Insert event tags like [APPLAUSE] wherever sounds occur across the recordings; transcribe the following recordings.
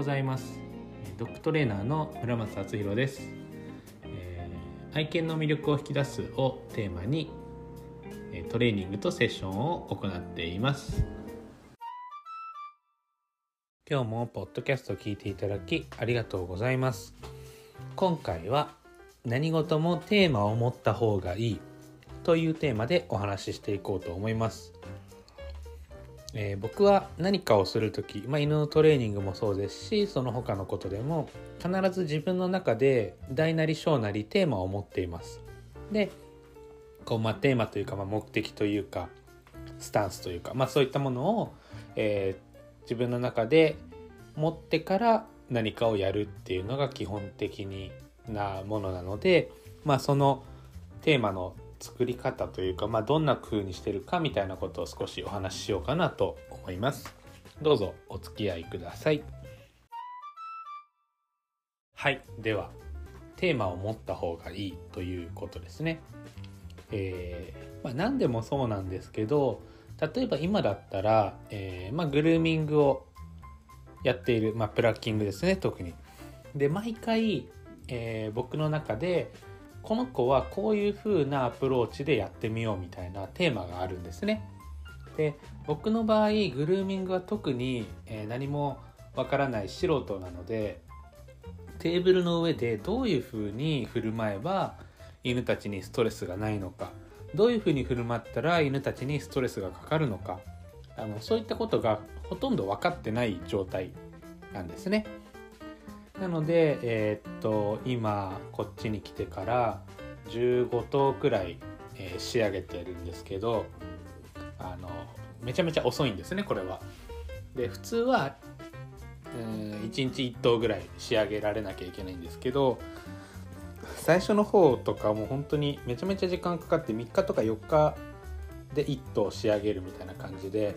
ございます。ドッグトレーナーの村松敦弘です、えー、愛犬の魅力を引き出すをテーマにトレーニングとセッションを行っています。今日もポッドキャストを聞いていただきありがとうございます。今回は何事もテーマを持った方がいいというテーマでお話ししていこうと思います。えー、僕は何かをする時、まあ、犬のトレーニングもそうですしその他のことでも必ず自分の中で大なり小なりテーマを持っています。でこう、まあ、テーマというか、まあ、目的というかスタンスというか、まあ、そういったものを、えー、自分の中で持ってから何かをやるっていうのが基本的になものなので、まあ、そのテーマの作り方というか、まあ、どんな風にしてるかみたいなことを少しお話ししようかなと思います。どうぞお付き合いください。はい、ではテーマを持った方がいいということですね。えー、まあ、何でもそうなんですけど例えば今だったら、えー、まあ、グルーミングをやっている、まあ、プラッキングですね特に。で毎回、えー、僕の中でこの子はこういう風なアプローチでやってみようみたいなテーマがあるんですね。で僕の場合グルーミングは特に、え何もわからない素人なのでテーブルの上でどういう風に振る舞えば犬たちにストレスがないのかどういう風に振る舞ったら犬たちにストレスがかかるのかあのそういったことがほとんど分かってない状態なんですね。なので、えー、っと今こっちに来てから15頭くらい、えー、仕上げてるんですけどあのめちゃめちゃ遅いんですねこれは。で普通は、えー、1日1頭ぐらい仕上げられなきゃいけないんですけど最初の方とかもう本当にめちゃめちゃ時間かかって3日とか4日で1頭仕上げるみたいな感じで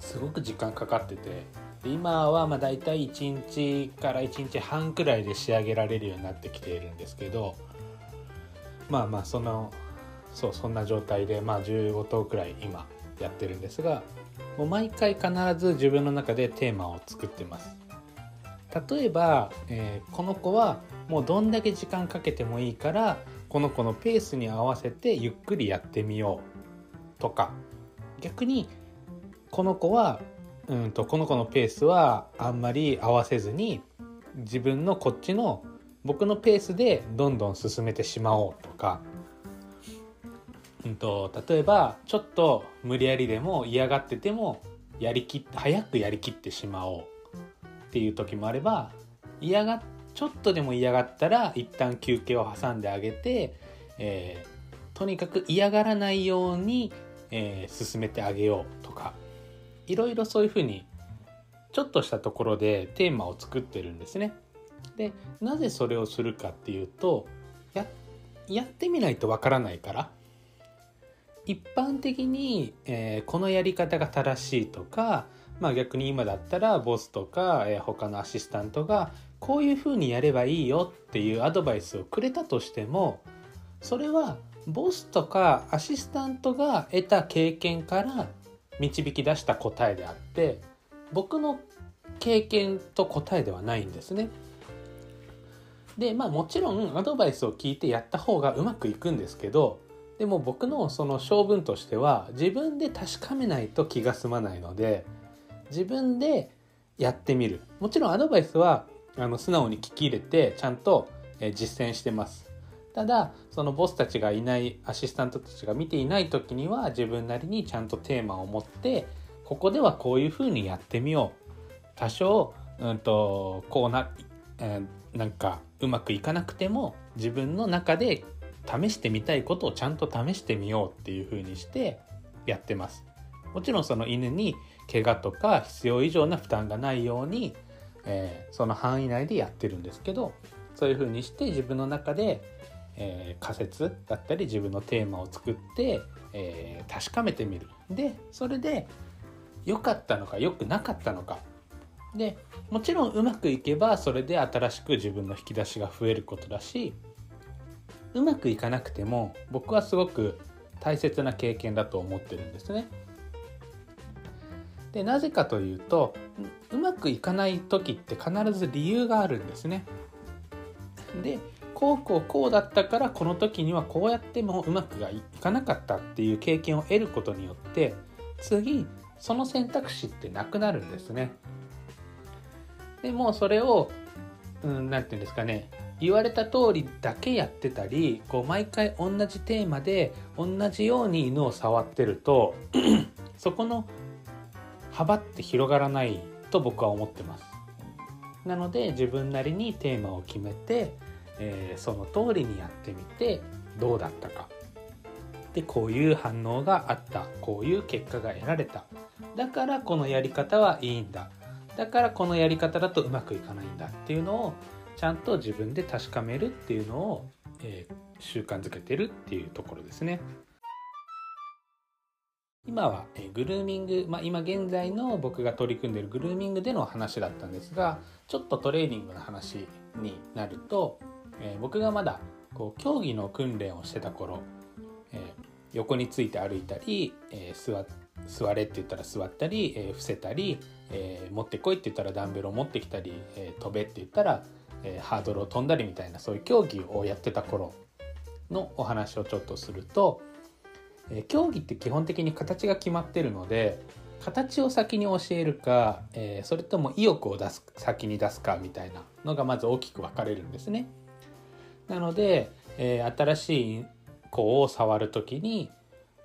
すごく時間かかってて今はまあ大体1日から1日半くらいで仕上げられるようになってきているんですけどまあまあそのそうそんな状態でまあ15頭くらい今やってるんですがもう毎回必ず自分の中でテーマを作ってます。例えば、えー、この子はもうどんだけ時間かけてもいいからこの子のペースに合わせてゆっくりやってみようとか逆にこの子はうんとこの子のペースはあんまり合わせずに自分のこっちの僕のペースでどんどん進めてしまおうとか、うんと、例えばちょっと無理やりでも嫌がっててもやりき早くやりきってしまおう。っていう時もあれば嫌がちょっとでも嫌がったら一旦休憩を挟んであげて、えー、とにかく嫌がらないように、えー、進めてあげようとか。いろいろそういうふうにちょっとしたところでテーマを作ってるんですね。でなぜそれをするかっていうとややってみないとわからないから一般的に、えー、このやり方が正しいとか、まあ、逆に今だったらボスとか、えー、他のアシスタントがこういうふうにやればいいよっていうアドバイスをくれたとしてもそれはボスとかアシスタントが得た経験から導き出した答えであって僕の経験と答えではないんですね。でまあもちろんアドバイスを聞いてやった方がうまくいくんですけどでも僕のその性分としては自分で確かめないと気が済まないので自分でやってみるもちろんアドバイスはあの素直に聞き入れてちゃんと実践してますただそのボスたちがいないアシスタントたちが見ていない時には自分なりにちゃんとテーマを持ってここではこういうふうにやってみよう。多少、うんと、こうな、えー、なんかうまくいかなくても自分の中で試してみたいことをちゃんと試してみようっていうふうにしてやってます。もちろんその犬に怪我とか必要以上な負担がないように、えー、その範囲内でやってるんですけどそういうふうにして自分の中でえー、仮説だったり自分のテーマを作って、えー、確かめてみるでそれで良かったのか良くなかったのかでもちろんうまくいけばそれで新しく自分の引き出しが増えることだしうまくいかなくても僕はすごく大切な経験だと思ってるんですね。でなぜかというとうまくいかない時って必ず理由があるんですね。でこうこうこうだったからこの時にはこうやってもうまくいかなかったっていう経験を得ることによって次その選択肢ってなくなるんですね。でもそれを何、うん、て言うんですかね言われた通りだけやってたりこう毎回同じテーマで同じように犬を触ってると [CLEARS THROAT] そこの幅って広がらないと僕は思ってます。なので自分なりにテーマを決めて、えー、その通りにやってみてどうだったか。でこういう反応があった。こういう結果が得られた。だからこのやり方はいいんだ。だからこのやり方だとうまくいかないんだ。っていうのをちゃんと自分で確かめるっていうのを、えー、習慣づけてるっていうところですね。今は、えー、グルーミング、まあ、今現在の僕が取り組んでるグルーミングでの話だったんですがちょっとトレーニングの話になると、えー、僕がまだこう競技の訓練をしてた頃、え横について歩いたり、え座座れって言ったら座ったり、え伏せたり、え持ってこいって言ったらダンベルを持ってきたり、え飛べって言ったらえ、ハードルを飛んだりみたいなそういう競技をやってた頃のお話をちょっとすると、え、競技って基本的に形が決まってるので形を先に教えるか、え、それとも意欲を出す先に出すかみたいなのがまず大きく分かれるんですね。なので、えー、新しい子を触る時に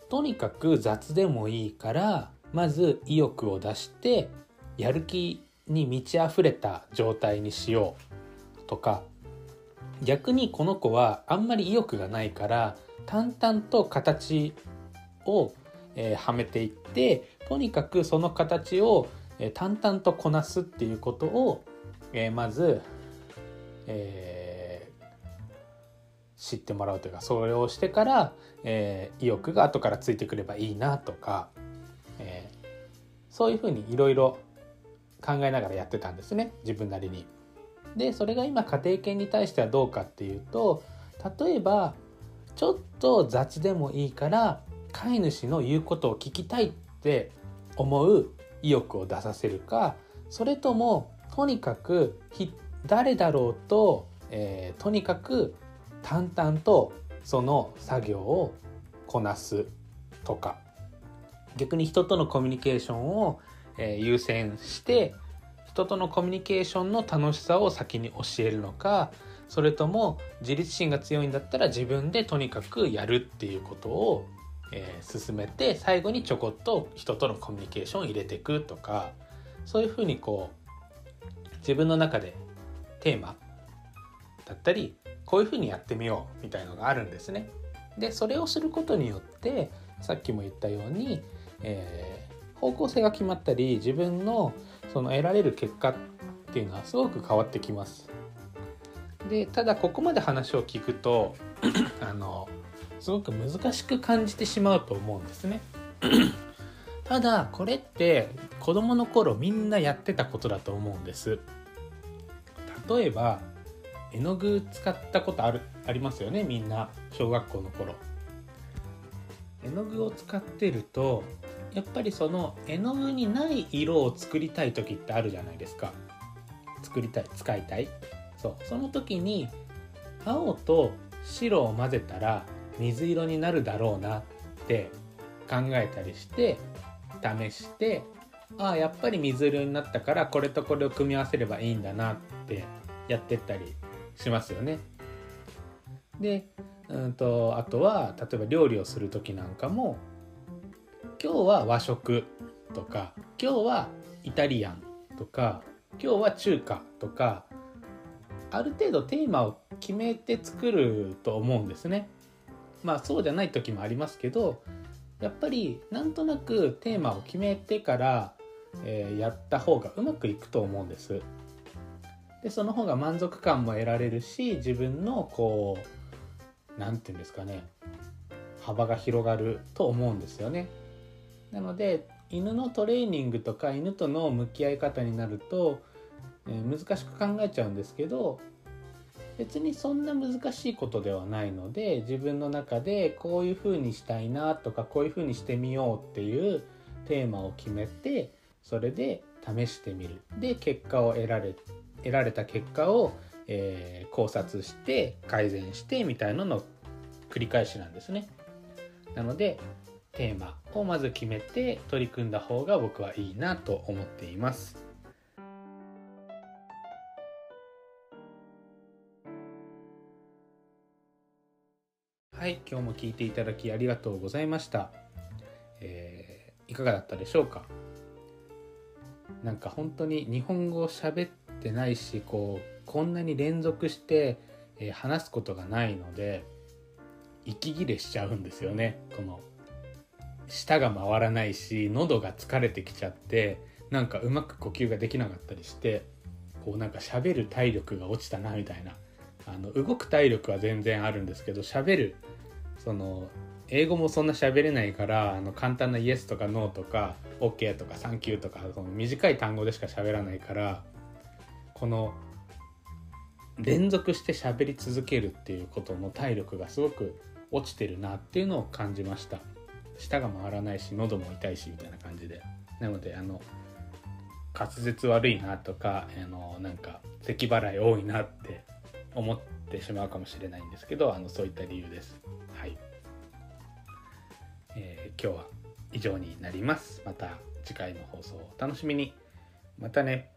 とにかく雑でもいいからまず意欲を出してやる気に満ち溢れた状態にしようとか逆にこの子はあんまり意欲がないから淡々と形を、はめていってとにかくその形を、淡々とこなすっていうことを、まず、え知ってもらうというかそれをしてから、え意欲が後からついてくればいいなとか、えそういうふうにいろいろ考えながらやってたんですね自分なりに。でそれが今家庭犬に対してはどうかっていうと例えばちょっと雑でもいいから飼い主の言うことを聞きたいって思う意欲を出させるかそれともとにかく誰だろうと、えー、とにかく淡々とその作業をこなすとか。逆に人とのコミュニケーションを、優先して人とのコミュニケーションの楽しさを先に教えるのかそれとも自立心が強いんだったら自分でとにかくやるっていうことを、え、進めて最後にちょこっと人とのコミュニケーションを入れていくとか。そういうふうにこう自分の中でテーマだったりこういうふうにやってみようみたいのがあるんですね。でそれをすることによってさっきも言ったように、えー、方向性が決まったり自分のその得られる結果っていうのはすごく変わってきます。でただここまで話を聞くと [CLEARS THROAT] あのすごく難しく感じてしまうと思うんですね。[CLEARS THROAT] ただこれって子供の頃みんなやってたことだと思うんです。例えば絵の具使ったことあるありますよねみんな小学校の頃。絵の具を使ってるとやっぱりその絵の具にない色を作りたい時ってあるじゃないですか。作りたい使いたい。そう。その時に青と白を混ぜたら水色になるだろうなって考えたりして試してああやっぱり水色になったからこれとこれを組み合わせればいいんだなってやってったりしますよね。でうんとあとは例えば料理をする時なんかも今日は和食とか今日はイタリアンとか今日は中華とかある程度テーマを決めて作ると思うんですね。まあそうじゃない時もありますけどやっぱりなんとなくテーマを決めてから、えー、やった方がうまくいくと思うんです。でその方が満足感も得られるし自分のこう何て言うんですかね幅が広がると思うんですよね。なので犬のトレーニングとか犬との向き合い方になると、えー、難しく考えちゃうんですけど別にそんな難しいことではないので自分の中でこういうふうにしたいなとかこういうふうにしてみようっていうテーマを決めてそれで試してみるで結果を得られ得られた結果を、えー、考察して改善してみたいなのの繰り返しなんですね。なのでテーマをまず決めて取り組んだ方が僕はいいなと思っています。はい、今日も聞いていただきありがとうございました。えー、いかがだったでしょうか？なんか本当に日本語を喋ってないしこうこんなに連続して、えー、話すことがないので息切れしちゃうんですよね。この舌が回らないし喉が疲れてきちゃってなんかうまく呼吸ができなかったりしてこうなんか喋る体力が落ちたなみたいな。あの動く体力は全然あるんですけど喋るその英語もそんな喋れないからあの簡単なイエスとかノーとか OK とかサンキューとかその短い単語でしか喋らないからこの連続して喋り続けるっていうことの体力がすごく落ちてるなっていうのを感じました。舌が回らないし喉も痛いしみたいな感じで。なのであの滑舌悪いなとかあのなんか咳払い多いなって思ってしまうかもしれないんですけどあのそういった理由です。はい、えー、今日は以上になります。また次回の放送をお楽しみに。またね。